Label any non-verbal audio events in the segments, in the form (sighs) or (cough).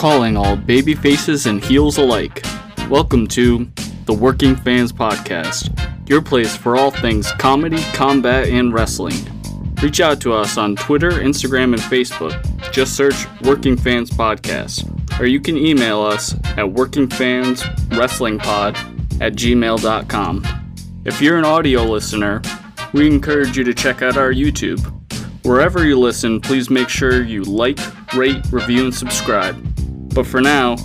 calling all baby faces and heels alike. Welcome to the Working Fans Podcast, your place for all things comedy, combat, and wrestling. Reach out to us on Twitter, Instagram, and Facebook. Just search Working Fans Podcast, or you can email us at workingfanswrestlingpod at gmail.com. If you're an audio listener, we encourage you to check out our YouTube. Wherever you listen, please make sure you like, rate, review, and subscribe. But for now,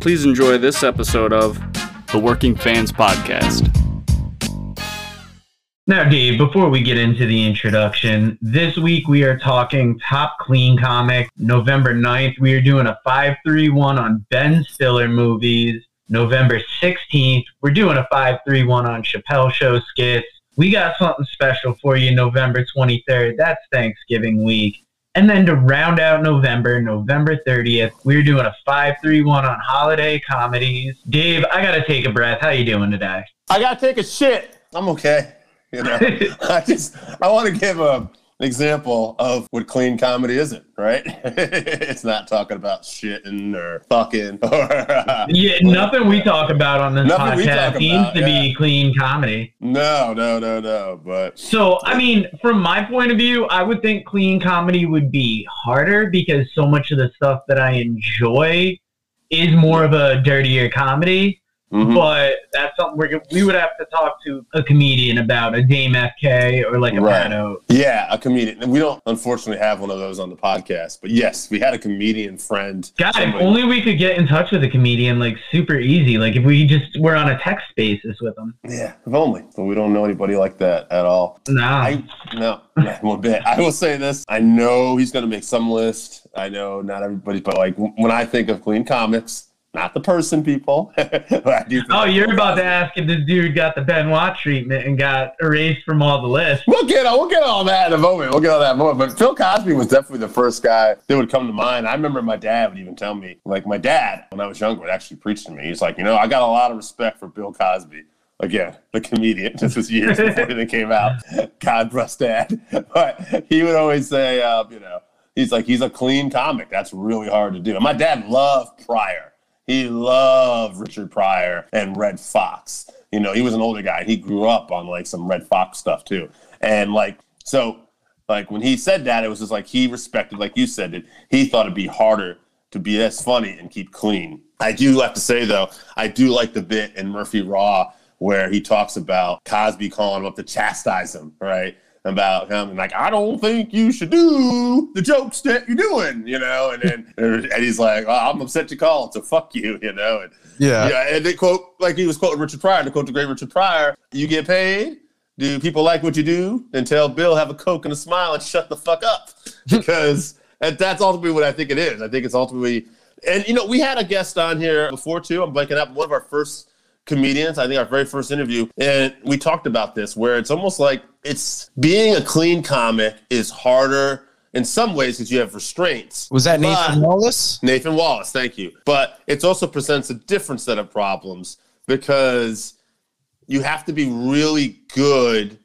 please enjoy this episode of the Working Fans Podcast. Now, Dave, before we get into the introduction, this week we are talking Top Clean Comic. November 9th, we are doing a 531 on Ben Stiller movies. November 16th, we're doing a 531 on Chappelle Show skits. We got something special for you November 23rd. That's Thanksgiving week. And then to round out November, November 30th, we're doing a 531 on holiday comedies. Dave, I got to take a breath. How you doing today? I gotta take a shit. I'm okay. You know, (laughs) I just I want to give a an example of what clean comedy isn't. Right? (laughs) it's not talking about shitting or fucking or uh, Yeah, nothing we talk about on this podcast seems to yeah. be clean comedy. no, no, no, no. But So, I mean, from my point of view, I would think clean comedy would be harder because so much of the stuff that I enjoy is more of a dirtier comedy. Mhm. But that's something we're, we would have to talk to a comedian about, a Dame FK or like a Right. Yeah, a comedian. We don't unfortunately have one of those on the podcast. But yes, we had a comedian friend. God, if only we could get in touch with a comedian like super easy. Like if we just were on a text basis with them. yeah, if only. But we don't know anybody like that at all. Nah. I no, not (laughs) one bit. I will say this: I know he's going to make some list. I know not everybody, but like when I think of clean comics, not the person, people. (laughs) Oh, you're about to ask if this dude got the Benoit treatment and got erased from all the lists. We'll get we'll get all that in a moment. We'll get all that in a moment. But Bill Cosby was definitely the first guy that would come to mind. I remember my dad would even tell me, like my dad when I was younger would actually preach to me. He's like, you know, I got a lot of respect for Bill Cosby. Again, the comedian. (laughs) This was years (laughs) before they came out. God bless dad. But he would always say, uh, you know, he's like, he's a clean comic. That's really hard to do. And my dad loved Pryor. He loved Richard Pryor and Redd Foxx. You know, he was an older guy. He grew up on like some Redd Foxx stuff too. And like, so like when he said that, it was just like he respected, like you said, it. He thought it'd be harder to be as funny and keep clean. I do have to say though, I do like the bit in Murphy Raw where he talks about Cosby calling him up to chastise him, right? About him and like, I don't think you should do the jokes that you're doing, you know. And then (laughs) and he's like, well, I'm upset you called, so fuck you, you know. And Yeah. yeah, and they quote like he was quoting Richard Pryor. To quote the great Richard Pryor, "You get paid. Do people like what you do? Then tell Bill have a coke and a smile and shut the fuck up." (laughs) Because and that's ultimately what I think it is. I think it's ultimately, and you know, we had a guest on here before too. I'm blanking up. One of our first comedians, I think our very first interview, and we talked about this, where it's almost like it's being a clean comic is harder in some ways because you have restraints. Was that But- Nathan Wallace? Nathan Wallace, thank you. But it also presents a different set of problems because you have to be really good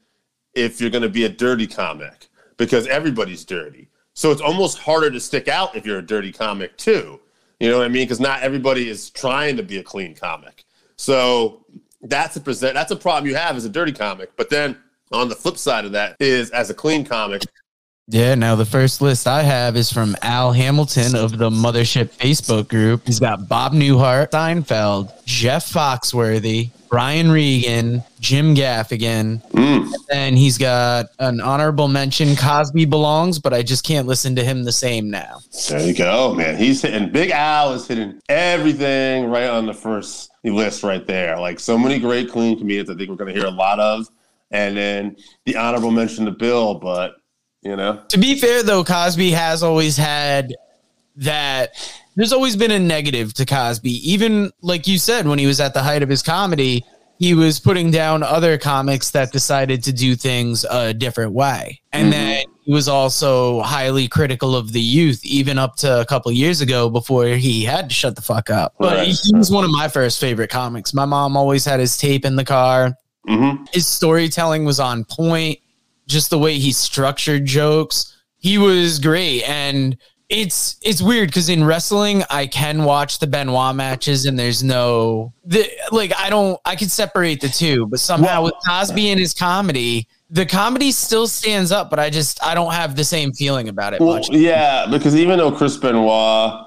if you're going to be a dirty comic because everybody's dirty. So it's almost harder to stick out if you're a dirty comic too. You know what I mean? Because not everybody is trying to be a clean comic. So that's a present. That's a problem you have as a dirty comic. But then on the flip side of that is as a clean comic, Yeah, now the first list I have is from Al Hamilton of the Mothership Facebook group. He's got Bob Newhart, Seinfeld, Jeff Foxworthy, Brian Regan, Jim Gaffigan, mm, and he's got an honorable mention Cosby belongs, but I just can't listen to him the same now. There you go, man. He's hitting Big Al is hitting everything right on the first list right there. Like so many great clean comedians I think we're gonna hear a lot of. And then the honorable mention to Bill, but you know. To be fair though, Cosby has always had that there's always been a negative to Cosby. Even like you said, when he was at the height of his comedy, he was putting down other comics that decided to do things a different way. And Mhm. then he was also highly critical of the youth, even up to a couple years ago before he had to shut the fuck up. But Right. he, was one of my first favorite comics. My mom always had his tape in the car. hmm His storytelling was on point, just the way he structured jokes. He was great. And it's it's weird because in wrestling I can watch the Benoit matches and there's no the like I don't I can separate the two, but somehow with Cosby and his comedy, the comedy still stands up, but I just I don't have the same feeling about it Well, much. yeah, because even though Chris Benoit,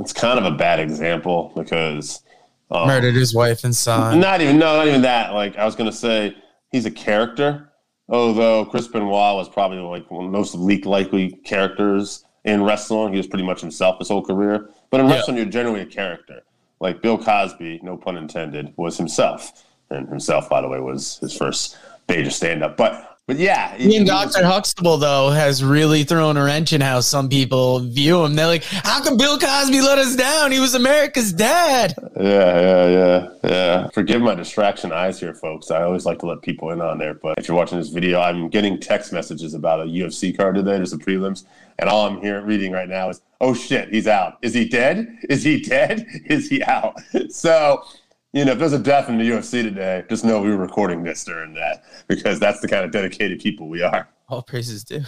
it's kind of a bad example because um, Murdered his wife and son. Not even no, not even that. Like I was gonna say, he's a character. Although Chris Benoit was probably like one of the most leak likely characters in wrestling. He was pretty much himself his whole career. But in Yeah. wrestling, you're generally a character. Like Bill Cosby, no pun intended, was himself. And himself, by the way, was his first major stand up. But but yeah. and Dr. Huxtable, though, has really thrown a wrench in how some people view him. They're like, how come Bill Cosby let us down? He was America's dad. Yeah, yeah, yeah, yeah. Forgive my distraction eyes here, folks. I always like to let people in on there. But if you're watching this video, I'm getting text messages about a UFC card today. There's a prelims, and all I'm here reading right now is, "Oh shit, he's out. Is he dead? Is he dead? (laughs) Is he out?" (laughs) So, you know, if there's a death in the UFC today, just know we were recording this during that because that's the kind of dedicated people we are. All praises due.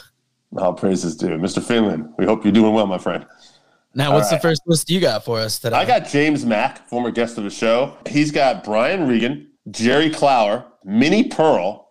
All praises due, Mr. Finland. We hope you're doing well, my friend. Now, what's All the first list you got for us today? I got James Mack, former guest of the show. He's got Brian Regan, Jerry Clower, Minnie Pearl,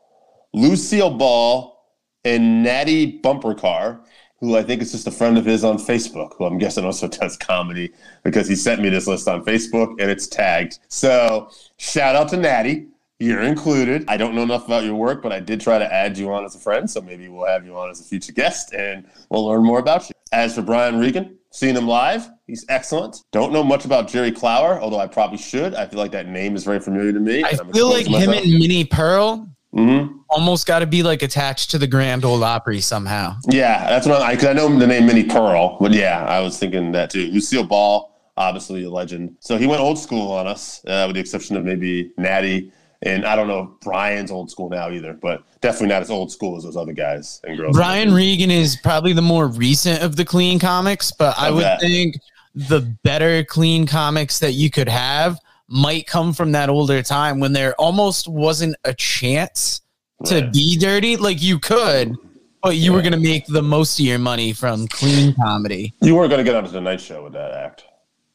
Lucille Ball, and Natty Bumper Car, who I think is just a friend of his on Facebook, who I'm guessing also (laughs) does comedy because he sent me this list on Facebook and it's tagged. So shout out to Natty. You're included. I don't know enough about your work, but I did try to add you on as a friend. So maybe we'll have you on as a future guest and we'll learn more about you. As for Brian Regan, seen him live. He's excellent. Don't know much about Jerry Clower, although I probably should. I feel like that name is very familiar to me. I feel like exposing him myself. and Minnie Pearl Mhm. Almost got to be like attached to the Grand Ole Opry somehow. Yeah, that's what I because I know the name Minnie Pearl, but yeah, I was thinking that too. Lucille Ball, obviously a legend. So he went old school on us, uh, with the exception of maybe Natty, and I don't know if Brian's old school now either, but definitely not as old school as those other guys and girls. Brian Regan is probably the more recent of the clean comics, but I Of would think the better clean comics that you could have might come from that older time when there almost wasn't a chance to Right. be dirty. Like you could, but you were going to make the most of your money from clean comedy. You weren't going to get onto the night show with that act.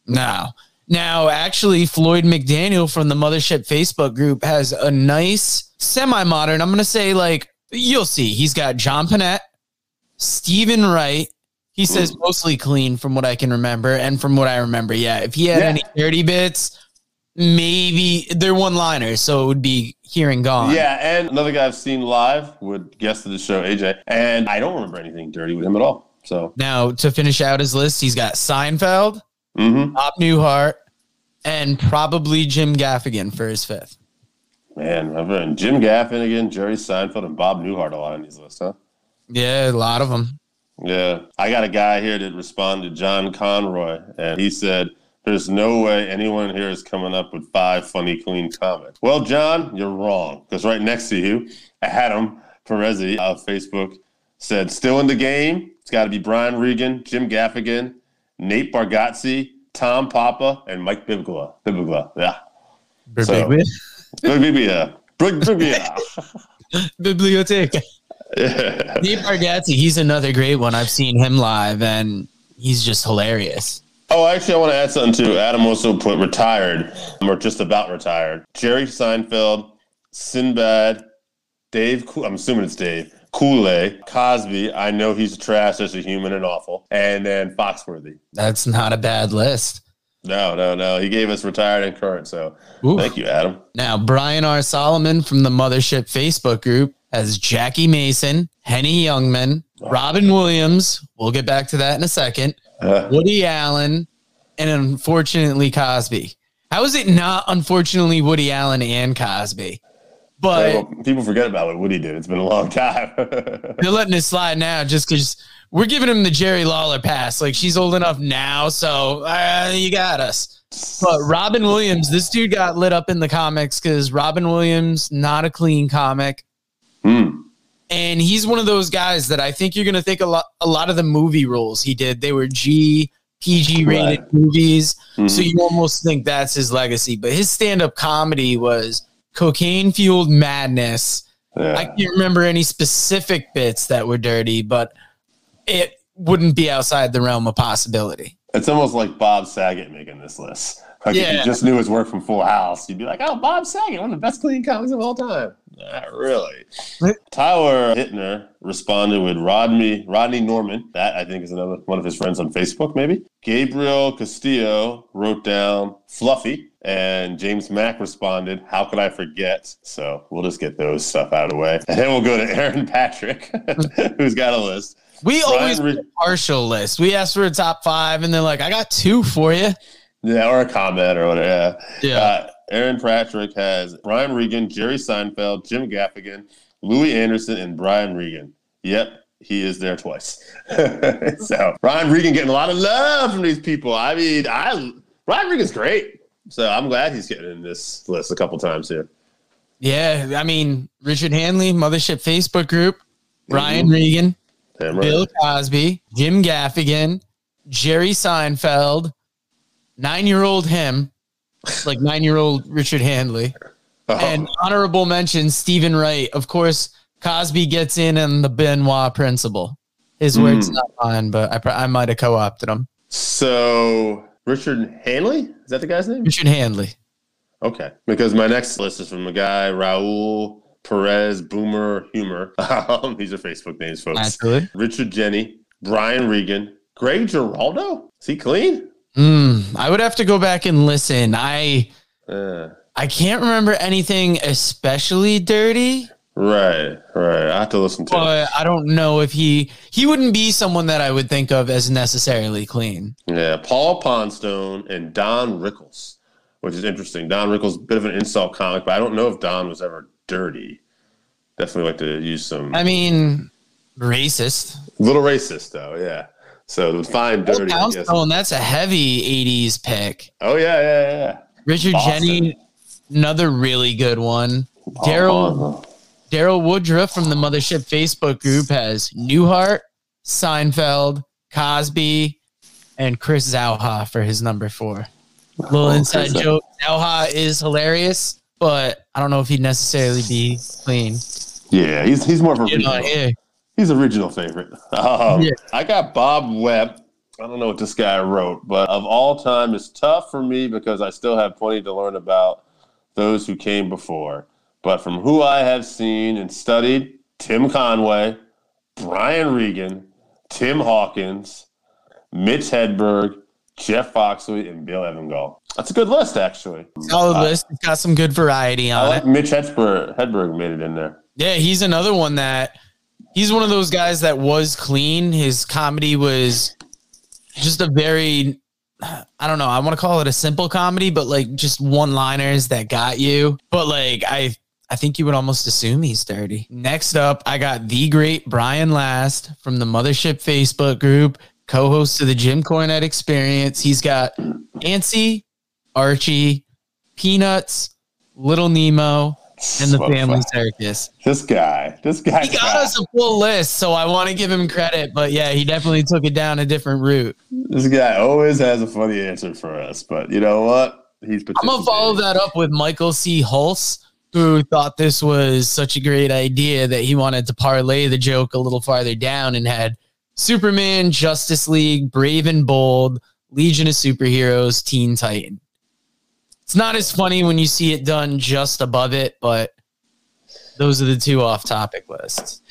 No. Now, actually, Floyd McDaniel from the Mothership Facebook group has a nice semi modern. I'm going to say, like, you'll see. He's got John Pinette, Steven Wright. He says mm. mostly clean from what I can remember. And from what I remember, yeah. If he had Yeah. any dirty bits, maybe they're one liners. So it would be here and gone. Yeah, and another guy I've seen live would guest of the show, AJ, and I don't remember anything dirty with him at all. So, Now, to finish out his list, he's got Seinfeld, mhm. Bob Newhart, and probably Jim Gaffigan for his fifth. man, I've Jim Gaffigan, Jerry Seinfeld, and Bob Newhart a lot on these lists, huh? Yeah, a lot of them. Yeah, I got a guy here that responded, to John Conroy, and he said, "There's no way anyone here is coming up with five funny, clean comments." Well, John, you're wrong, because right next to you, Adam Perezzi of Facebook said, "Still in the game. It's got to be Brian Regan, Jim Gaffigan, Nate Bargatze, Tom Papa, and Mike Bibgla. Bibgla, yeah, So- Bibgla, Bibgla." (laughs) Biblioteca. Yeah. (laughs) Nate Bargatze, he's another great one. I've seen him live and he's just hilarious. Oh, actually, I want to add something too. Adam also put retired, or just about retired. Jerry Seinfeld, Sinbad, Dave. I'm assuming it's Dave. Coulier, Cosby. I know he's trash as a human and awful. And then Foxworthy. That's not a bad list. No, no, no. He gave us retired and current. So Ooh. thank you, Adam. Now, Brian R. Solomon from the Mothership Facebook group has Jackie Mason, Henny Youngman, oh. Robin Williams. We'll get back to that in a second. Uh, Woody Allen, and unfortunately Cosby. How is it not unfortunately Woody Allen and Cosby? But people forget about what Woody did. It's been a long time. (laughs) they're letting it slide now just because we're giving him the Jerry Lawler pass. Like she's old enough now, so uh, you got us. But Robin Williams, this dude got lit up in the comics because Robin Williams, not a clean comic. Hmm. And he's one of those guys that I think you're going to think a lot, a lot of the movie roles he did, they were G, PG rated Right. movies. Mhm. So you almost think that's his legacy. But his stand up comedy was cocaine fueled madness. I can't remember any specific bits that were dirty, but it wouldn't be outside the realm of possibility. It's almost like Bob Saget making this list. Like if you just knew his work from Full House, you'd be like, "Oh, Bob Saget, one of the best clean comics of all time." Not really. Tyler Hittner responded with Rodney Rodney Norman. That I think is another one of his friends on Facebook, maybe. Gabriel Castillo wrote down Fluffy, and James Mack responded, "How could I forget?" So we'll just get those stuff out of the way, and then we'll go to Aaron (laughs) Patrick, (laughs) who's got a list. We always Ryan do Re- partial list. We ask for a top five, and they're like, "I got two for you." Yeah, or a comment or whatever. Yeah. Yeah. Uh, Aaron Patrick has Brian Regan, Jerry Seinfeld, Jim Gaffigan, Louie Anderson, and Brian Regan. Yep, he is there twice. (laughs) so Brian Regan getting a lot of love from these people. I mean, I Brian Regan's great. So I'm glad he's getting in this list a couple times here. Yeah, I mean Richard Hanley, Mothership Facebook group, Ryan Regan, right. Bill Cosby, Jim Gaffigan, Jerry Seinfeld, nine-year-old him, like nine-year-old Richard Hanley, Oh, and honorable mention Steven Wright. Of course, Cosby gets in on the Benoit principle. His words, Mm. not mine, but I, I might have co-opted him. so Richard Hanley? Is that the guy's name? Richard Hanley. Okay, because my next list is from a guy, Raul Perez Boomer Humor. (laughs) Um, These are Facebook names, folks. Naturally. Richard Jeni, Brian Regan, Greg Giraldo. Is he clean? Mm, I would have to go back and listen. I Uh, I can't remember anything especially dirty, right, right. I have to listen to it. I don't know if he he wouldn't be someone that I would think of as necessarily clean. Yeah, Paul Poundstone and Don Rickles, which is interesting. Don Rickles, a bit of an insult comic, but I don't know if Don was ever dirty. Definitely like to use some. I mean, racist. little racist, though, yeah. So the fine dirty. Poundstone, that's a heavy '80s pick. Oh, yeah, yeah, yeah. Richard Boston. Jeni, another really good one. Uh-huh. Daryl Paul- Daryl Woodruff from the Mothership Facebook group has Newhart, Seinfeld, Cosby, and Chris Zauha for his number four. Little Oh, inside Chris joke. Zauha is hilarious, but I don't know if he'd necessarily be clean. Yeah, he's he's more of a You know, regional. He's a regional favorite. Um, Yeah. I got Bob Webb. I don't know what this guy wrote, but of all time, it's tough for me because I still have plenty to learn about those who came before. But from who I have seen and studied, Tim Conway, Brian Regan, Tim Hawkins, Mitch Hedberg, Jeff Foxley, and Bill Engvall. That's a good list, actually. Solid list. It's got some good variety I on like it. Mitch Hedberg. Hedberg made it in there. Yeah, he's another one that he's one of those guys that was clean. His comedy was just a very I don't know, I want to call it a simple comedy, but like just one-liners that got you. But like I I think you would almost assume he's dirty. Next up, I got the great Brian Last from the Mothership Facebook group, co-host of the Jim Cornette Experience. He's got Nancy, Archie, Peanuts, Little Nemo, and the Family Circus. This guy. This guy. He got us a full list, so I want to give him credit. But yeah, he definitely took it down a different route. This guy always has a funny answer for us, but you know what? He's I'm gonna follow that up with Michael C. Hulse, who thought this was such a great idea that he wanted to parlay the joke a little farther down and had Superman, Justice League, Brave and Bold, Legion of Superheroes, Teen Titan. It's not as funny when you see it done just above it, but those are the two off-topic lists.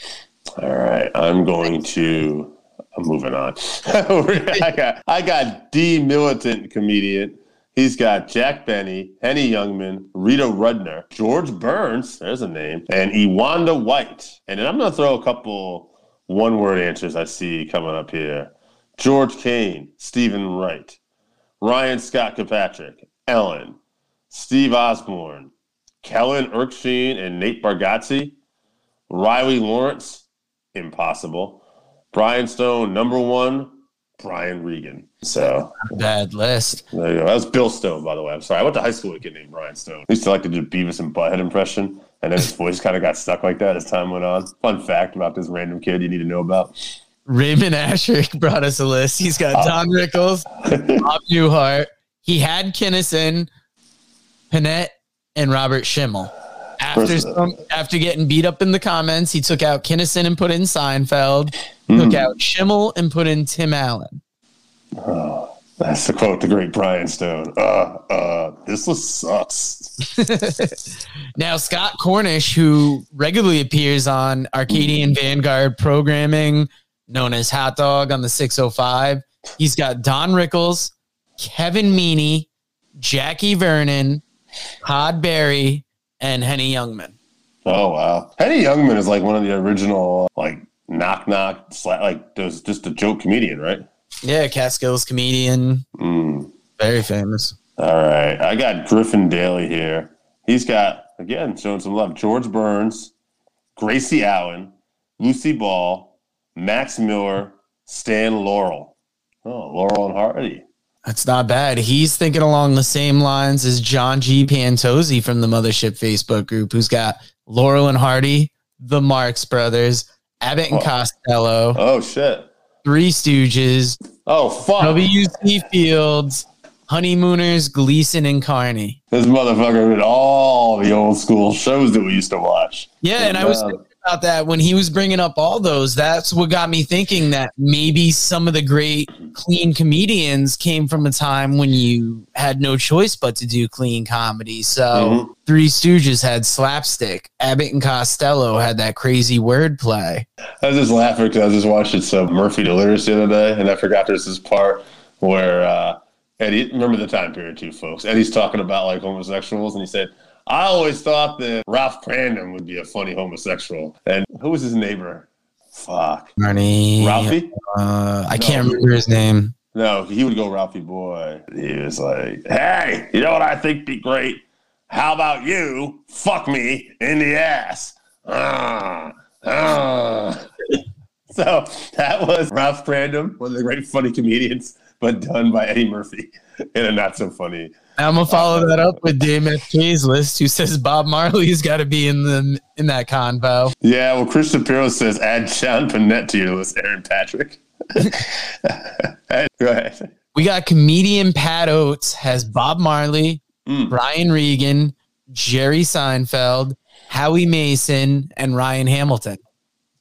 All right, I'm going to. I'm moving on. (laughs) I got I got D militant comedian. He's got Jack Benny, Henny Youngman, Rita Rudner, George Burns. There's a name, and Iwanda White. And then I'm gonna throw a couple one-word answers I see coming up here. George Kane, Steven Wright, Ryan Scott Kirkpatrick, Ellen, Steve Osborne, Kellen Erskine, and Nate Bargatze. Riley Lawrence, impossible. Brian Stone, number one. Brian Regan. So Bad list. there you go. That was Bill Stone, by the way. I'm sorry. I went to high school with a kid named Brian Stone. He used to like to do Beavis and Butthead impression, and then his voice kind of got stuck like that as time went on. Fun fact about this random kid you need to know about. Raymond Asher (laughs) brought us a list. He's got uh, Don Rickles, (laughs) Bob Newhart. He had Kinison, Pinette, and Robert Schimmel. After some, after getting beat up in the comments, he took out Kinison and put in Seinfeld. took out Schimmel and put in Tim Allen. Oh, that's the quote the great Brian Stone. Uh, uh, this list sucks. (laughs) now, Scott Cornish, who regularly appears on Arcadian Vanguard programming, known as Hot Dog on the 605, he's got Don Rickles, Kevin Meaney, Jackie Vernon, Todd Barry, and Henny Youngman. Oh wow, Henny Youngman is like one of the original like knock knock like those just a joke comedian, right? Yeah, Catskills comedian, Mm. very famous. All right, I got Griffin Daly here. He's got again showing some love. George Burns, Gracie Allen, Lucy Ball, Max Miller, Stan Laurel. Oh, Laurel and Hardy. That's not bad. He's thinking along the same lines as John G. Pantozzi from the Mothership Facebook group, who's got Laurel and Hardy, the Marx Brothers, Abbott and Oh. Costello, Oh shit. Three Stooges, Oh fuck. W.C. Fields, Honeymooners, Gleason, and Carney. This motherfucker did all the old school shows that we used to watch. Yeah, and I was Wow. About that when he was bringing up all those. That's what got me thinking that maybe some of the great clean comedians came from a time when you had no choice but to do clean comedy. So Mhm. Three Stooges had slapstick. Abbott and Costello had that crazy wordplay. I was just laughing because I was just watching some Murphy Delirious the other day, and I forgot there's this part where uh, Eddie. Remember the time period too, folks. Eddie's talking about like homosexuals, and he said, "I always thought that Ralph Kramden would be a funny homosexual." And who was his neighbor? Fuck, Marnie. Ralphie. Uh, I No. can't remember his name. No, he would go Ralphie boy. He was like, "Hey, you know what I think be great? How about you fuck me in the ass?" Ah, ah. (laughs) so that was Ralph Kramden, one of the great funny comedians, but done by Eddie Murphy in a not so funny. I'm gonna follow that up with Dame FK's list, who says Bob Marley's got to be in the in that convo. Yeah, well, Chris Shapiro says add Sean Pinette to your list, Aaron Patrick. (laughs) Go ahead. We got comedian Pat Oates has Bob Marley, Mm. Brian Regan, Jerry Seinfeld, Howie Mason, and Ryan Hamilton.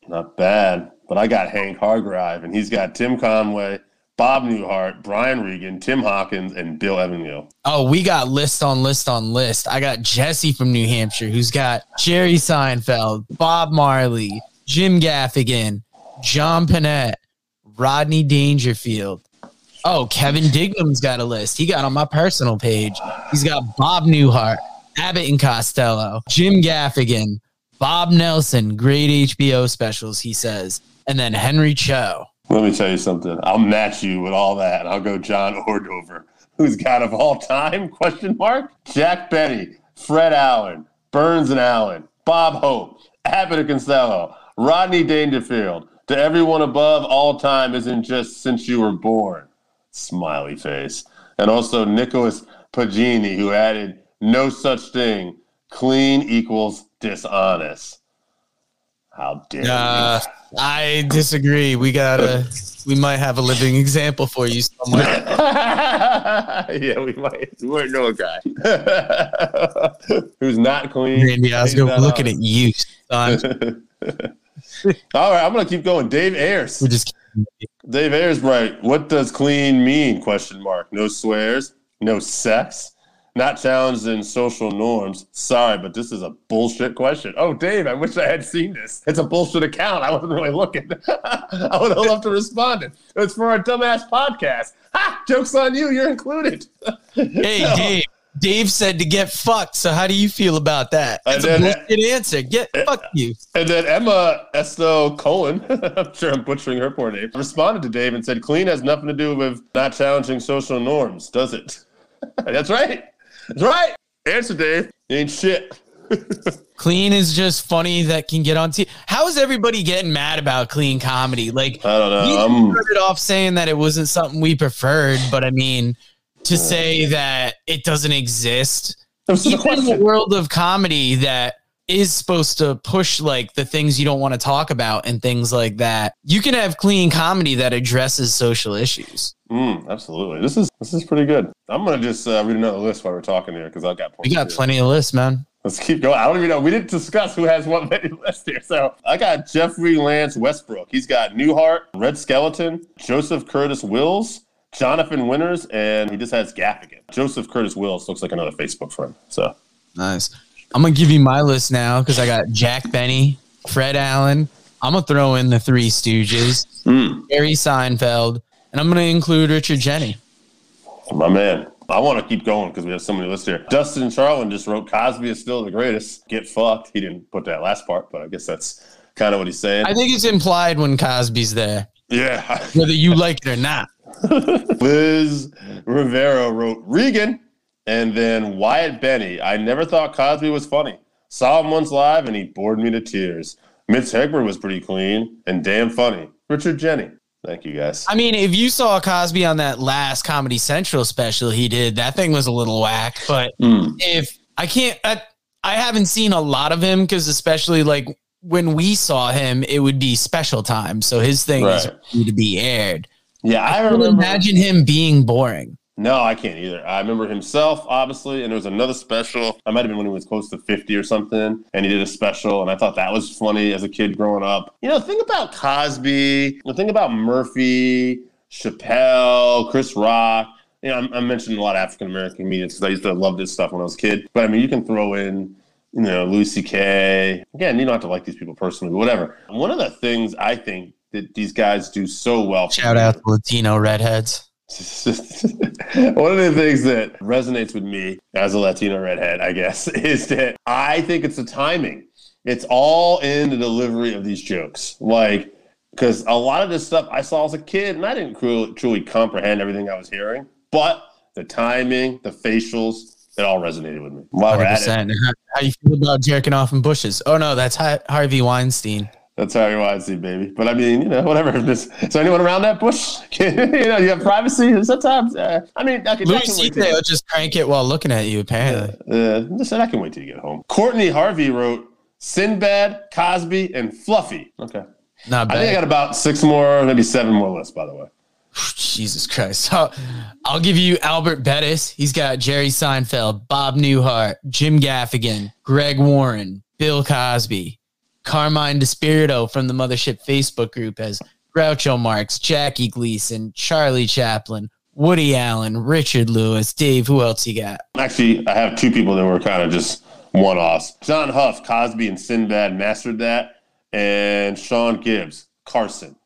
Not bad. But I got Hank Hargreave, and he's got Tim Conway, Bob Newhart, Brian Regan, Tim Hawkins, and Bill Engvall. Oh, we got list on list on list. I got Jesse from New Hampshire, who's got Jerry Seinfeld, Bob Marley, Jim Gaffigan, John Pinette, Rodney Dangerfield. Oh, Kevin Dignam's got a list. He got on my personal page. He's got Bob Newhart, Abbott and Costello, Jim Gaffigan, Bob Nelson, great HBO specials, he says, and then Henry Cho. Let me tell you something. I'll match you with all that. I'll go John Ordover, who's got of all time (laughs) question mark Jack Benny, Fred Allen, Burns and Allen, Bob Hope, Abbott and Costello, Rodney Dangerfield. To everyone above, all time isn't just since you were born. Smiley face. And also Nicholas Pagini, who added no such thing. Clean equals dishonest. How dare you? Uh, I disagree. We gotta. We might have a living example for you somewhere. (laughs) yeah, we might. We know a guy (laughs) who's not clean. Randy, I was looking at you. Son. (laughs) All right, I'm gonna keep going. Dave Ayers. We're just Dave Ayers, right? What does clean mean? Question mark. No swears. No sex. Not challenged in social norms. Sorry, but this is a bullshit question. Oh, Dave, I wish I had seen this. It's a bullshit account. I wasn't really looking. (laughs) I would have loved to respond. It was for our dumbass podcast. Ha! Joke's on you. You're included. (laughs) hey. Dave. Dave said to get fucked. So how do you feel about that? That's a did. bullshit answer. Get eh, fuck you. And then Emma Esto Cohen, (laughs) I'm sure I'm butchering her poor name, responded to Dave and said, Clean has nothing to do with not challenging social norms, does it? That's right. That's right. Answer, Dave. Ain't shit. (laughs) Clean is just funny that can get on TV. How is everybody getting mad about clean comedy? Like I don't know. I'm, started off saying that it wasn't something we preferred, but I mean, to say that it doesn't exist, that was just a even in the world of comedy that is supposed to push like the things you don't want to talk about and things like that. You can have clean comedy that addresses social issues. Mm, absolutely. This is this is pretty good. I'm gonna just uh, read another list while we're talking here because I've got points. We got here. plenty of lists, man. Let's keep going. I don't even know. We didn't discuss who has what many (laughs) list here. So I got Jeffrey Lance Westbrook. He's got Newhart, Red Skelton, Joseph Curtis Wills, Jonathan Winters, and he just has Gaffigan. Joseph Curtis Wills looks like another Facebook friend. So Nice. I'm gonna give you my list now because I got Jack Benny, Fred Allen. I'm gonna throw in the Three Stooges, mm, Seinfeld, and I'm gonna include Richard Jeni. my man. I want to keep going because we have so many lists here. Dustin Charlin just wrote Cosby is still the greatest. Get fucked. He didn't put that last part, but I guess that's kind of what he's saying. I think it's implied when Cosby's there, yeah. (laughs) whether you like it or not. Liz Rivera wrote Regan and then Wyatt Benny. I never thought Cosby was funny. Saw him once live and he bored me to tears. Mitch Hedberg was pretty clean and damn funny. Richard Jeni. Thank you guys. I mean, if you saw Cosby on that last Comedy Central special he did, that thing was a little whack. But Mm. if I can't, I, I haven't seen a lot of him because especially like when we saw him, it would be special time, so his thing is Right. ready to be aired. Yeah, I I remember. imagine him being boring. No, I can't either. I remember himself, obviously, and there was another special. I might have been when he was close to 50 or something, and he did a special, and I thought that was funny as a kid growing up. You know, think about Cosby, the thing about Murphy, Chappelle, Chris Rock. You know, I'm, I'm mentioning a lot of African American comedians because I used to love this stuff when I was a kid. But I mean, you can throw in, you know, Louis C.K. Again, you don't have to like these people personally, but whatever. One of the things I think that these guys do so well. Shout out to Latino redheads. (laughs) One of the things that resonates with me as a Latino redhead, I guess, (laughs) is that I think it's the timing. It's all in the delivery of these jokes. Like, because a lot of this stuff I saw as a kid, and I didn't truly, truly comprehend everything I was hearing, but the timing, the facials, it all resonated with me. While we're at it, 100%. How, how you feel about jerking off in bushes? Oh no, that's Harvey Weinstein. That's how you want to see, baby. But I mean, you know, whatever. (laughs) Is there anyone around that bush? (laughs) you know, you have privacy. Sometimes, uh, I mean, I can, I can wait just crank it while looking at you. Apparently, Uh, listen, I can wait till you get home. Courtney Harvey wrote Sinbad, Cosby, and Fluffy. Okay. not bad. I think I got about six more, maybe seven more lists, by the way. (sighs) Jesus Christ. I'll give you Albert Bettis. He's got Jerry Seinfeld, Bob Newhart, Jim Gaffigan, Greg Warren, Bill Cosby, Carmine DeSpirito from the Mothership Facebook group as Groucho Marx, Jackie Gleason, Charlie Chaplin, Woody Allen, Richard Lewis, Dave. Who else you got? Actually, I have two people that were kind of just one offs. John Huff, Cosby, and Sinbad mastered that, and Sean Gibbs, Carson.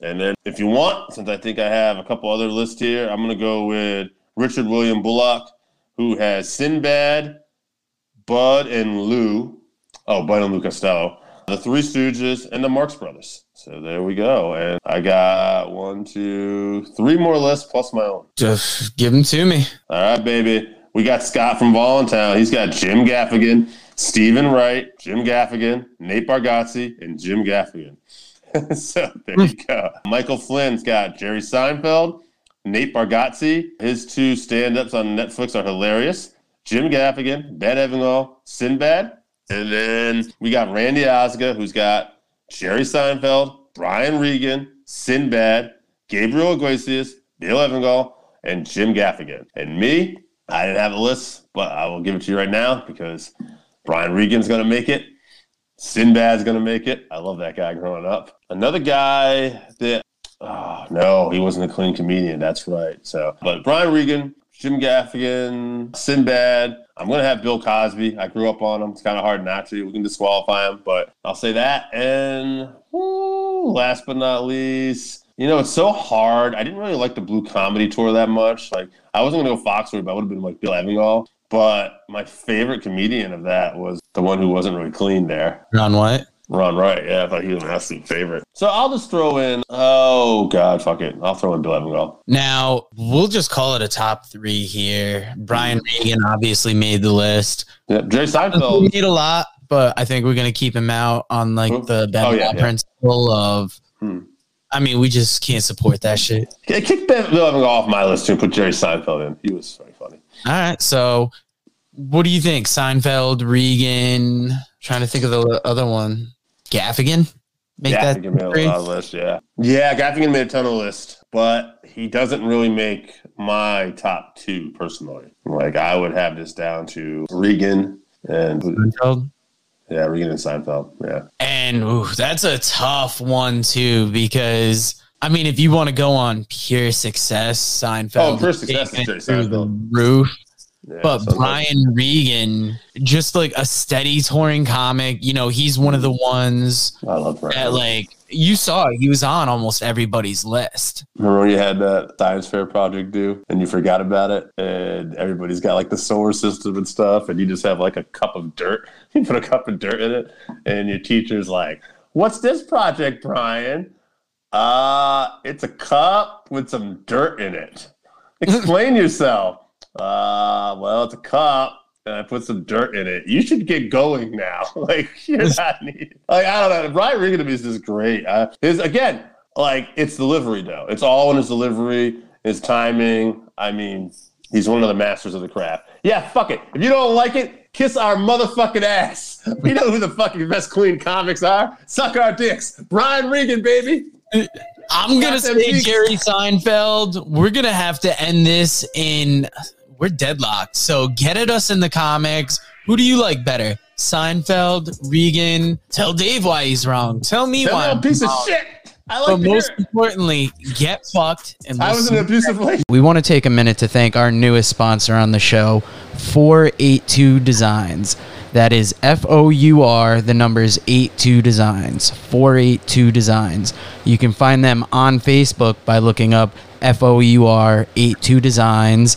And then, if you want, since I think I have a couple other lists here, I'm going to go with Richard William Bullock, who has Sinbad, Bud, and Lou. Oh, Bud and Lou Costello. The Three Stooges and the Marx Brothers. So there we go. And I got one, two, three more lists plus my own. Just give them to me. All right, baby. We got Scott from Voluntown. He's got Jim Gaffigan, Steven Wright, Jim Gaffigan, Nate Bargatze, and Jim Gaffigan. (laughs) so there you go. Michael Flynn's got Jerry Seinfeld, Nate Bargatze. His two stand-ups on Netflix are hilarious. Jim Gaffigan, Ben Engvall, Sinbad. And then we got Randy Osga, who's got Jerry Seinfeld, Brian Regan, Sinbad, Gabriel Iglesias, Bill Engvall, and Jim Gaffigan. And me, I didn't have a list, but I will give it to you right now because Brian Regan's going to make it. Sinbad's going to make it. I love that guy growing up. Another guy that, oh, no, he wasn't a clean comedian. That's right. So, but Brian Regan, Jim Gaffigan, Sinbad. I'm going to have Bill Cosby. I grew up on him. It's kind of hard not to. We can disqualify him, but I'll say that. And woo, last but not least, you know, it's so hard. I didn't really like the Blue Comedy Tour that much. Like, I wasn't going to go Foxworthy, but I would have been like Bill Engvall. But my favorite comedian of that was the one who wasn't really clean there. Ron White. Ron Wright. Yeah, I thought he was an absolute favorite. So I'll just throw in, oh, God, fuck it. I'll throw in Bill Engvall. Now we'll just call it a top three here. Brian Regan obviously made the list. Yeah, Jerry We Seinfeld. need a lot, but I think we're gonna keep him out on like the Ben Oh, yeah, yeah. principle of. Hmm. I mean, we just can't support that shit. Yeah, kick Ben- Bill Engvall off my list too and put Jerry Seinfeld in. He was very funny. All right, so what do you think? Seinfeld, Regan. Trying to think of the other one. Gaffigan. Make yeah, that Gaffigan made a lot of list. Yeah, yeah, Gaffigan made a ton of list, but he doesn't really make my top two personally. Like I would have this down to Regan, and Seinfeld. yeah, Regan and Seinfeld. Yeah, And ooh, that's a tough one too, because I mean, if you want to go on pure success, Seinfeld, Oh, pure success taking is Jerry through the roof. Yeah But. Brian Regan, just like a steady touring comic, you know, he's one of the ones I love Brian. that like you saw he was on almost everybody's list. Remember when you had that science fair project due and you forgot about it and everybody's got like the solar system and stuff and you just have like a cup of dirt. (laughs) You put a cup of dirt in it and your teacher's like, What's this project, Brian? Uh, it's a cup with some dirt in it. (laughs) Explain yourself. Uh, well, it's a cup and I put some dirt in it. You should get going now. (laughs) like you're not needed. Like I don't know. Brian Regan is just great. Uh, his again, like it's delivery though. It's all in his delivery, his timing. I mean, he's one of the masters of the craft. Yeah, fuck it. If you don't like it, kiss our motherfucking ass. (laughs) We know who the fucking best clean comics are. Suck our dicks. Brian Regan, baby. I'm gonna say. Jerry Seinfeld. We're gonna have to end this in we're deadlocked. So get at us in the comics. Who do you like better? Seinfeld, Regan. Tell Dave why he's wrong. Tell me That why. little I'm piece of wrong. shit. I like But to most importantly, get fucked. And I was in an abusive relationship. We want to take a minute to thank our newest sponsor on the show, 482 Designs. That is F O U R, the numbers 82 Designs. 482 Designs. You can find them on Facebook by looking up F O U R 82 Designs,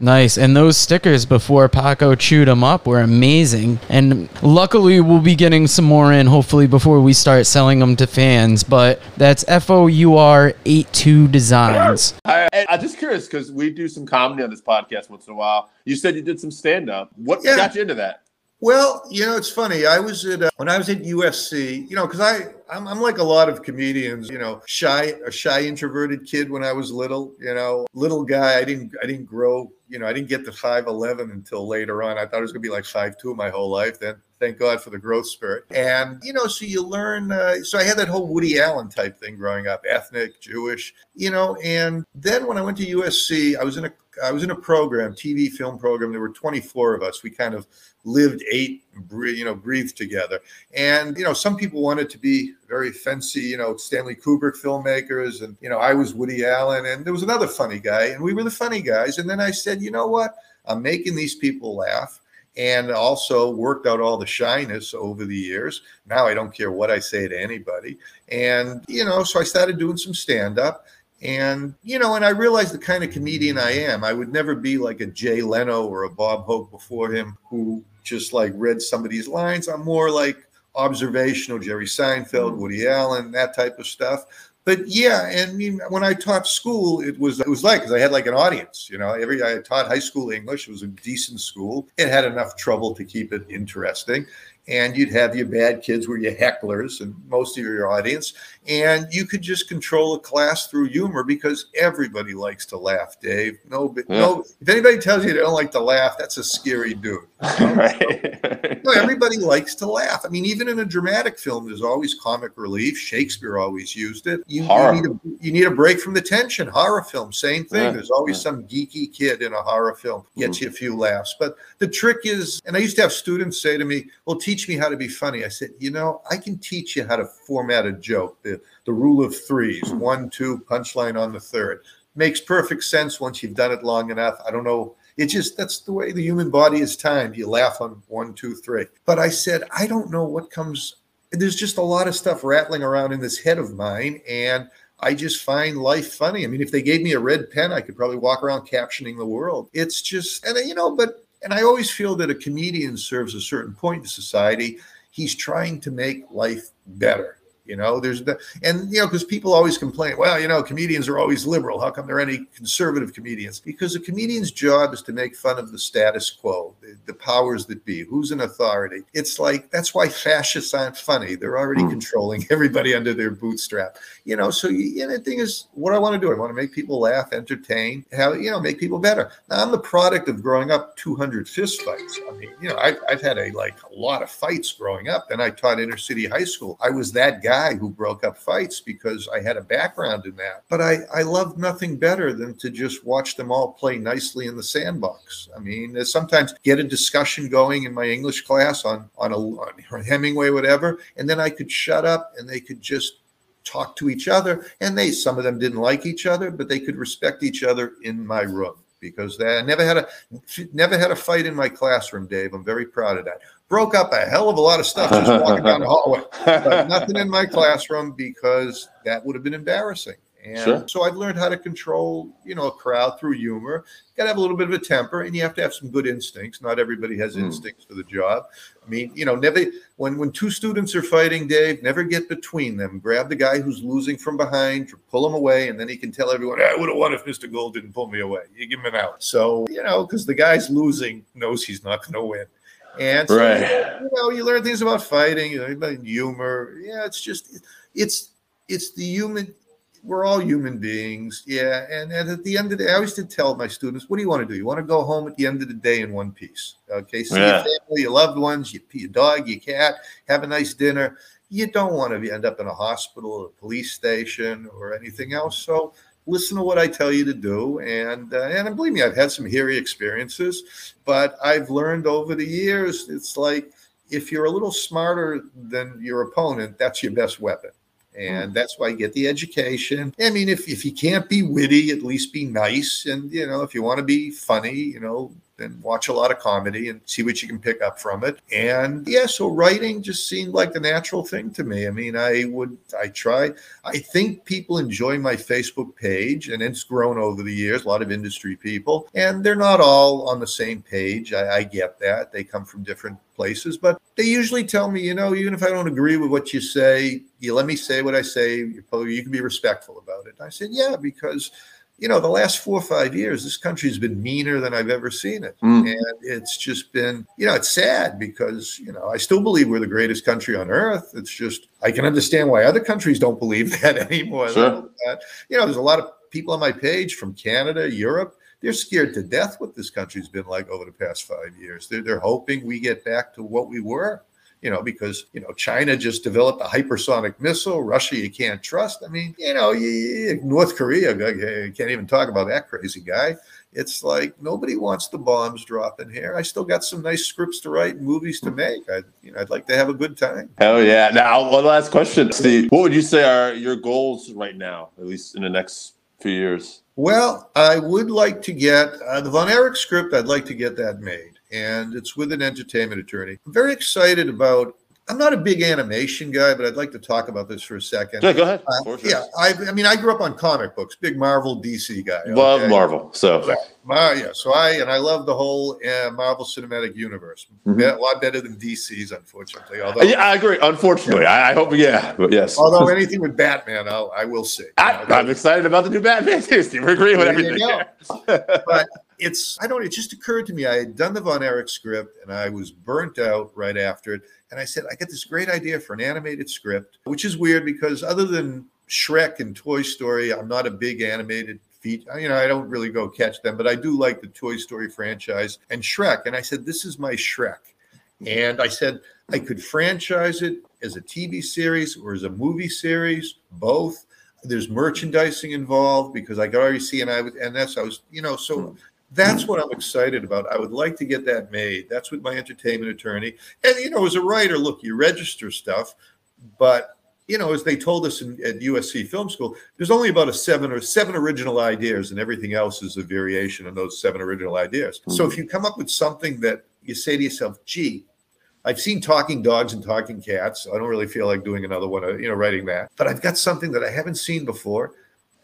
Nice. And those stickers before Paco chewed them up were amazing. And luckily, we'll be getting some more in hopefully before we start selling them to fans. But that's F O U R 82 Designs. I, I, I'm just curious because we do some comedy on this podcast once in a while. You said you did some stand up. What Yeah. got you into that? Well, you know, it's funny. I was at uh, when I was at USC. You know, because I I'm, I'm like a lot of comedians. You know, shy a shy introverted kid when I was little. You know, little guy. I didn't I didn't grow. You know, I didn't get to five eleven until later on. I thought it was gonna be like five two my whole life. Then thank God for the growth spurt. And you know, so you learn. Uh, so I had that whole Woody Allen type thing growing up, ethnic, Jewish. You know, and then when I went to USC, I was in a I was in a program, TV film program. There were 24 of us. We kind of lived, ate, bre- you know, breathed together. And you know, some people wanted to be very fancy, you know, Stanley Kubrick filmmakers, and you know, I was Woody Allen, and there was another funny guy, and we were the funny guys. And then I said, you know what? I'm making these people laugh. And also worked out all the shyness over the years. Now I don't care what I say to anybody. And, you know, so I started doing some stand up. And, you know, and I realized the kind of comedian I am. I would never be like a Jay Leno or a Bob Hope before him who just like read somebody's lines. I'm more like observational, Jerry Seinfeld, mm. Woody Allen, that type of stuff. But yeah, and I mean, when I taught school, it was it was like because I had like an audience, you know. Every I taught high school English. It was a decent school. It had enough trouble to keep it interesting, and you'd have your bad kids were your hecklers and most of your audience, and you could just control a class through humor because everybody likes to laugh. Dave, no, no. If anybody tells you they don't like to laugh, that's a scary dude. (laughs) right. (laughs) No, everybody likes to laugh. I mean, even in a dramatic film, there's always comic relief. Shakespeare always used it. You, you Horror. need, a, you need a break from the tension. Horror film, same thing. Yeah, There's always yeah. some geeky kid in a horror film Mm-hmm. gets you a few laughs. But the trick is, and I used to have students say to me, "Well, teach me how to be funny." I said, "You know, I can teach you how to format a joke. The the rule of threes: one, two, punchline on the third. Makes perfect sense once you've done it long enough. I don't know it just that's the way the human body is timed. You laugh on one, two, three. But I said, I don't know what comes. There's just a lot of stuff rattling around in this head of mine, and I just find life funny. I mean, if they gave me a red pen, I could probably walk around captioning the world. It's just, and you know, but and I always feel that a comedian serves a certain point in society. He's trying to make life better. You know, there's the, and you know, because people always complain, well, you know, comedians are always liberal. How come there are any conservative comedians? Because a comedian's job is to make fun of the status quo, the, the powers that be, who's an authority. It's like that's why fascists aren't funny. They're already Mm. controlling (laughs) everybody under their bootstrap. You know, so you, and the thing is, what I want to do, I want to make people laugh, entertain, have you know, make people better. Now, I'm the product of growing up 200 fist fights. I mean, you know, I've, I've had a like a lot of fights growing up. and I taught inner city high school. I was that guy who broke up fights because I had a background in that. But I, I loved nothing better than to just watch them all play nicely in the sandbox. I mean, sometimes get a discussion going in my English class on on a on Hemingway, whatever, and then I could shut up and they could just talk to each other. And they some of them didn't like each other, but they could respect each other in my room because they I never had a never had a fight in my classroom, Dave. I'm very proud of that. Broke up a hell of a lot of stuff just walking down the (laughs) hallway but (laughs) nothing in my classroom because that would have been embarrassing. And Sure. so I've learned how to control, you know, a crowd through humor. Got to have a little bit of a temper, and you have to have some good instincts. Not everybody has Mm. instincts for the job. I mean, you know, never when when two students are fighting, Dave, never get between them. Grab the guy who's losing from behind, pull him away, and then he can tell everyone, "I would have won if Mr. Gold didn't pull me away." You give him an out. So you know, because the guy's losing knows he's not going to win. And so, Right. you know, you learn things about fighting, you know, about humor. Yeah, it's just it's it's the human. We're all human beings, yeah. And, and at the end of the day, I always did tell my students, "What do you want to do? You want to go home at the end of the day in one piece, okay? See Yeah. your family, your loved ones, your, your dog, your cat, have a nice dinner. You don't want to end up in a hospital, a police station, or anything else. So listen to what I tell you to do. And uh, and believe me, I've had some hairy experiences, but I've learned over the years. It's like if you're a little smarter than your opponent, that's your best weapon. And that's why you get the education. I mean, if, if you can't be witty, at least be nice. And, you know, if you want to be funny, you know, then watch a lot of comedy and see what you can pick up from it. And yeah, so writing just seemed like the natural thing to me. I mean, I would, I try, I think people enjoy my Facebook page and it's grown over the years, a lot of industry people, and they're not all on the same page. I, I get that. They come from different places, but they usually tell me, you know, even if I don't agree with what you say, you let me say what I say. You, can be respectful about it. I said, yeah, because you know, the last four or five years, this country's been meaner than I've ever seen it. Mm. And it's just been, you know, it's sad because, you know, I still believe we're the greatest country on earth. It's just, I can understand why other countries don't believe (laughs) that anymore. Sure. That, you know, there's a lot of people on my page from Canada, Europe. They're scared to death what this country's been like over the past five years. They're, they're hoping we get back to what we were you know, because you know China just developed a hypersonic missile. Russia, you can't trust. I mean, you know, you, North Korea, you can't even talk about that crazy guy. It's like nobody wants the bombs dropping here. I still got some nice scripts to write and movies to make. I, you know, I'd like to have a good time. Hell yeah. Now, one last question, Steve. What would you say are your goals right now, at least in the next few years? Well, I would like to get uh, the Von Erich script. I'd like to get that made, and it's with an entertainment attorney. I'm very excited about. I'm not a big animation guy, but I'd like to talk about this for a second. Yeah, go ahead. Uh, yeah, I, I mean, I grew up on comic books, big Marvel, DC guy. Love okay? Marvel. So, Ma- yeah, so I and I love the whole uh, Marvel Cinematic Universe. Mhm. Yeah, a lot better than DC's, unfortunately. Although, yeah, I agree. Unfortunately, I, I hope, yeah, but yes. although anything with Batman, I'll, I will see. I, I'm excited about the new Batman too, Steve. We're agreeing with everything. (laughs) but it's I don't. It just occurred to me I had done the Von Erich script and I was burnt out right after it. And I said I got this great idea for an animated script, which is weird because other than Shrek and Toy Story, I'm not a big animated feat. You know, I don't really go catch them, but I do like the Toy Story franchise and Shrek. And I said this is my Shrek. And I said I could franchise it as a TV series or as a movie series, both. There's merchandising involved because I could already see, and I would, and that's I was, you know, so hmm. That's what I'm excited about. I would like to get that made. That's with my entertainment attorney. And you know, as a writer, look, you register stuff, but you know, as they told us in, at USC Film School, there's only about a seven or seven original ideas, and everything else is a variation on those seven original ideas. So if you come up with something that you say to yourself, "Gee," I've seen talking dogs and talking cats. I don't really feel like doing another one, uh, you know, writing that. But I've got something that I haven't seen before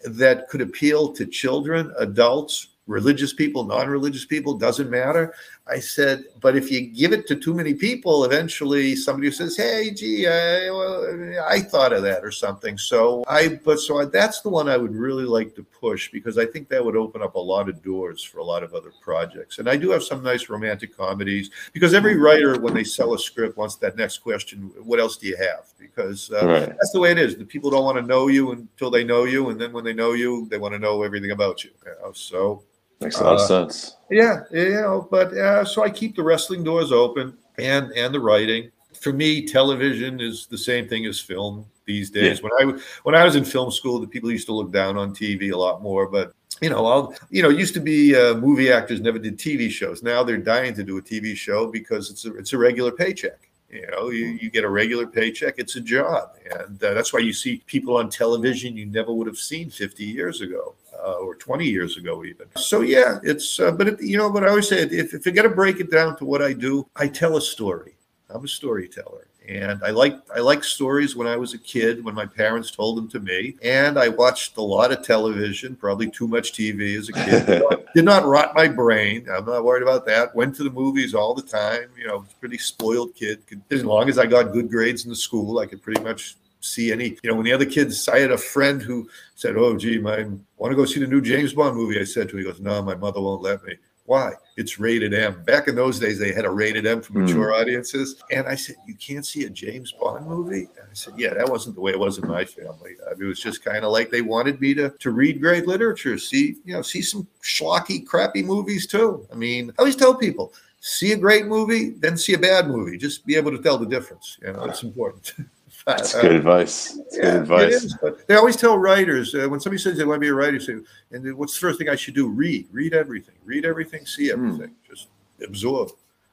that could appeal to children, adults, religious people, non-religious people, doesn't matter. I said, but if you give it to too many people, eventually somebody says, "Hey, gee, I, well, I thought of that" or something. So I, but so I, that's the one I would really like to push because I think that would open up a lot of doors for a lot of other projects. And I do have some nice romantic comedies because every writer, when they sell a script, wants that next question: What else do you have? Because uh, Right. that's the way it is. The people don't want to know you until they know you, and then when they know you, they want to know everything about you. you know? So Makes a lot Uh, of sense. yeah, you know, but uh, so I keep the wrestling doors open and and the writing. For me, television is the same thing as film these days. When I when I was in film school, the people used to look down on TV a lot more. But you know, I'll you know, it used to be uh, movie actors never did TV shows. Now they're dying to do a TV show because it's a it's a regular paycheck. You know, you, you get a regular paycheck. It's a job, and uh, that's why you see people on television you never would have seen 50 years ago uh, or 20 years ago, even. So yeah, it's. Uh, but it, you know, but I always say, if if you got to break it down to what I do, I tell a story. I'm a storyteller, and I like I like stories. When I was a kid, when my parents told them to me, and I watched a lot of television, probably too much TV as a kid. (laughs) Did not- Did not rot my brain. I'm not worried about that. Went to the movies all the time. You know, pretty spoiled kid. As long as I got good grades in the school, I could pretty much see any. You know, when the other kids, I had a friend who said, "Oh, gee, my want to go see the new James Bond movie." I said to him, "He goes, no, my mother won't let me." Why? It's rated M. Back in those days, they had a rated M for Hmm. mature audiences. And I said, You can't see a James Bond movie? And I said, Yeah, that wasn't the way it was in my family. I mean, it was just kind of like they wanted me to, to read great literature, see, you know, see some schlocky, crappy movies too. I mean, I always tell people, see a great movie, then see a bad movie. Just be able to tell the difference. You know, it's important. (laughs) That's Uh, good advice. That's good advice. Is, but they always tell writers uh, when somebody says they want to be a writer, say, and then what's the first thing I should do? Read, read everything, read everything, see everything, just absorb.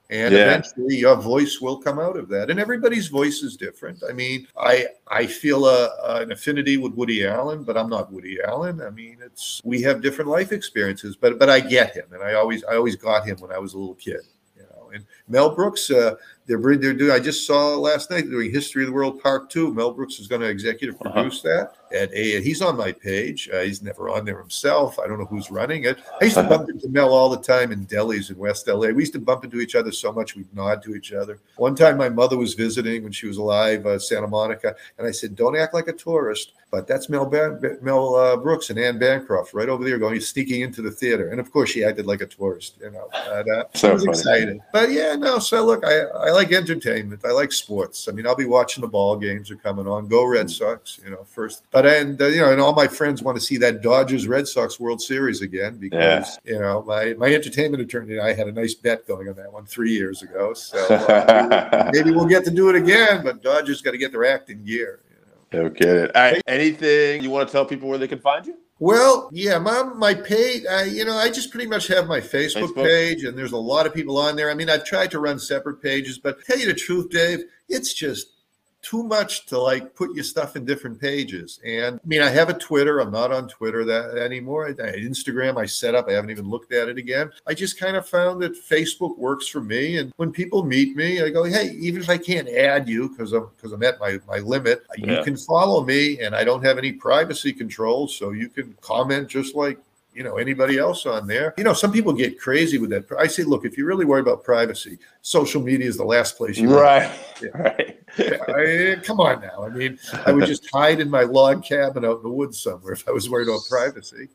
And Yeah. eventually your voice will come out of that. And everybody's voice is different. I mean, I I feel a, an affinity with Woody Allen, but I'm not Woody Allen. I mean, it's we have different life experiences, but but I get him, and I always I always got him when I was a little kid. You know, and Mel Brooks, uh, they're they're doing. I just saw last night doing History of the World Part Two. Mel Brooks is going to executive Uh-huh. produce that, and uh, he's on my page. Uh, he's never on there himself. I don't know who's running it. I used to bump into Mel all the time in delis in West LA. We used to bump into each other so much we'd nod to each other. One time, my mother was visiting when she was alive, uh, Santa Monica, and I said, "Don't act like a tourist." But that's Mel Ban- Mel uh, Brooks and Anne Bancroft right over there, going sneaking into the theater, and of course she acted like a tourist. You know, and, uh, So I was funny. excited. But yeah, no. So look, I, I like entertainment. I like sports. I mean, I'll be watching the ball games are coming on. Go Red Sox, you know, first. But and uh, you know, and all my friends want to see that Dodgers Red Sox World Series again because you know my my entertainment attorney and I had a nice bet going on that one three years ago. So uh, (laughs) maybe we'll get to do it again. But Dodgers got to get their act in gear. You know. no kidding. All right. Anything you want to tell people where they can find you? Well, yeah, my my page, uh, you know, I just pretty much have my Facebook, Facebook. page, and there's a lot of people on there. I mean, I've tried to run separate pages, but tell you the truth, Dave, it's just too much to like put your stuff in different pages. And I mean, I have a Twitter. I'm not on Twitter that anymore. I, Instagram, I set up. I haven't even looked at it again. I just kind of found that Facebook works for me. And when people meet me, I go, hey, even if I can't add you because I'm because I'm at my my limit, Yeah. you can follow me, and I don't have any privacy controls, so you can comment just like you know anybody else on there. You know, some people get crazy with that. I say, look, if you're really worried about privacy, social media is the last place you Right. Yeah. (laughs) Right. I, come on now. I mean, I would just (laughs) hide in my log cabin out in the woods somewhere if I was worried about privacy.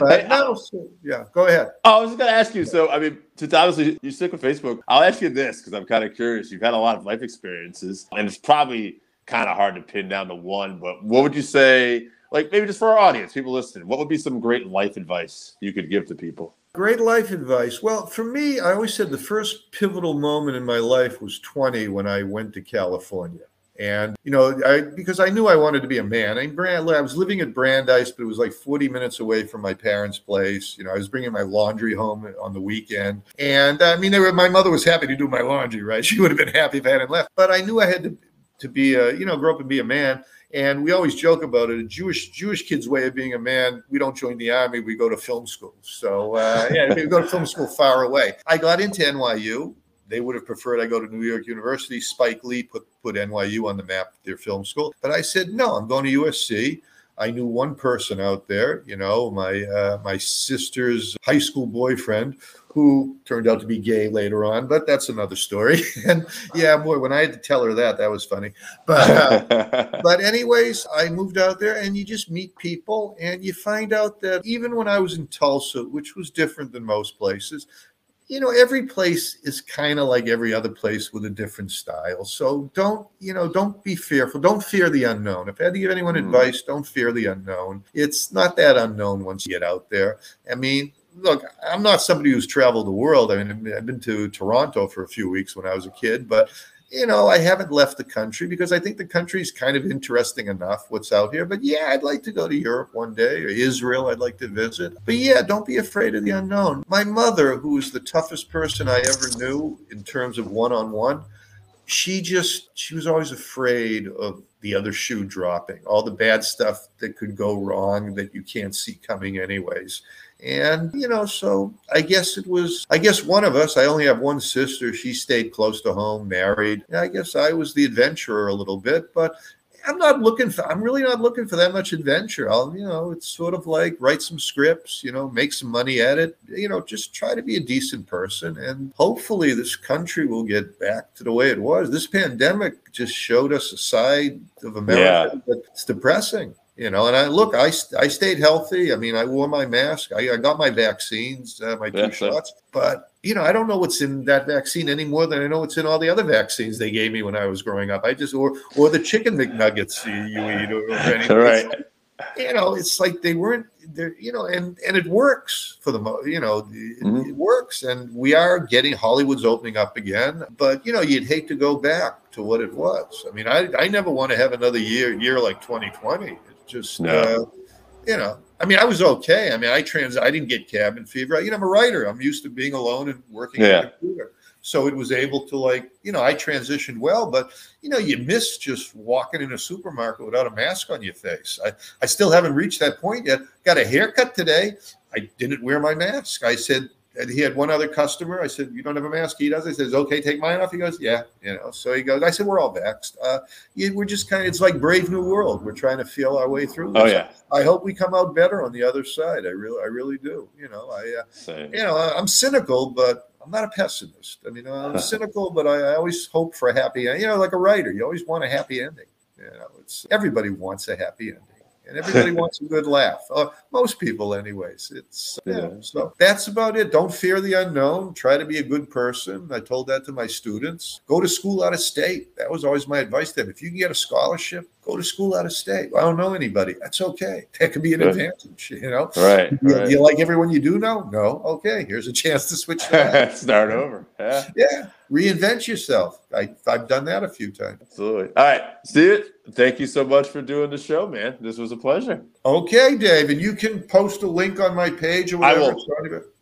But Hey, no, so, yeah, go ahead. Oh, I was just gonna ask you. So, I mean, since obviously you stick with Facebook, I'll ask you this because I'm kind of curious. You've had a lot of life experiences, and it's probably kind of hard to pin down to one. But what would you say, like maybe just for our audience, people listening, what would be some great life advice you could give to people? Great life advice. Well, for me, I always said the first pivotal moment in my life was 20 when I went to California. And, you know, I because I knew I wanted to be a man. I, I was living at Brandeis, but it was like 40 minutes away from my parents' place. You know, I was bringing my laundry home on the weekend. And I mean, were, my mother was happy to do my laundry, right? (laughs) She would have been happy if I hadn't left. But I knew I had to, to be a, you know, grow up and be a man. And we always joke about it. A Jewish Jewish kid's way of being a man. We don't join the army. We go to film school. So uh, (laughs) yeah, we go to film school far away. I got into NYU. They would have preferred I go to New York University. Spike Lee put put NYU on the map, their film school. But I said no. I'm going to USC. I knew one person out there, you know, my uh, my sister's high school boyfriend, who turned out to be gay later on, but that's another story. (laughs) and yeah, boy, when I had to tell her that, that was funny. But uh, (laughs) but anyways, I moved out there, and you just meet people, and you find out that even when I was in Tulsa, which was different than most places, you know, every place is kind of like every other place with a different style. So don't, you know, don't be fearful. Don't fear the unknown. If I had to give anyone Mm. advice, don't fear the unknown. It's not that unknown once you get out there. I mean, look, I'm not somebody who's traveled the world. I mean, I've been to Toronto for a few weeks when I was a kid, but you know, I haven't left the country because I think the country is kind of interesting enough what's out here. But yeah, I'd like to go to Europe one day or Israel. I'd like to visit. But yeah, don't be afraid of the unknown. My mother, who was the toughest person I ever knew in terms of one on one, she just, she was always afraid of the other shoe dropping, all the bad stuff that could go wrong that you can't see coming, anyways. And, you know, so I guess it was, I guess one of us, I only have one sister. She stayed close to home, married. I guess I was the adventurer a little bit, but I'm not looking for, I'm really not looking for that much adventure. I'll, you know, it's sort of like write some scripts, you know, make some money at it, you know, just try to be a decent person. And hopefully this country will get back to the way it was. This pandemic just showed us a side of America that's depressing you know and i look i i stayed healthy i mean i wore my mask i, I got my vaccines uh, my two Yeah, sure. shots but you know i don't know what's in that vaccine any more than i know what's in all the other vaccines they gave me when i was growing up i just or or the chicken mcnuggets you, you eat or, or anything. (laughs) right. you know it's like they weren't there you know and and it works for the most, you know it, Mhm. it works and we are getting hollywood's opening up again but you know you'd hate to go back to what it was i mean i i never want to have another year year like 2020 it's just No. uh, you know i mean i was okay. I mean i trans i didn't get cabin fever. You know i'm a writer. I'm used to being alone and working Yeah. on a computer. So it was able to like you know i transitioned well but you know you miss just walking in a supermarket without a mask on your face. I i still haven't reached that point yet. Got a haircut today. I didn't wear my mask. I said and he had one other customer. I said, "You don't have a mask." He does. I says, "Okay, take mine off." He goes, "Yeah." You know. So he goes. I said, "We're all vaxxed. Uh, we're just kind of. It's like Brave New World. We're trying to feel our way through. This. Oh yeah. I hope we come out better on the other side. I really, I really do. You know, I, uh, you know, I'm cynical, but I'm not a pessimist. I mean, I'm (laughs) cynical, but I, I always hope for a happy. You know, like a writer, you always want a happy ending. You know, it's everybody wants a happy ending. And everybody (laughs) wants a good laugh. Uh, most people, anyways. It's yeah. Yeah. So that's about it. Don't fear the unknown. Try to be a good person. I told that to my students. Go to school out of state. That was always my advice to them. If you can get a scholarship, go to school out of state. I don't know anybody. That's okay. (laughs) That could be an Good. advantage. You know. Right. You, right. you like everyone you do know? No. Okay. Here's a (laughs) chance to switch. (laughs) Start over. Yeah. yeah. Reinvent yourself. I, I've done that a few times. Absolutely. All right, See Steve. Thank you so much for doing the show, man. This was a pleasure. Okay, Dave, and you can post a link on my page or I whatever. will.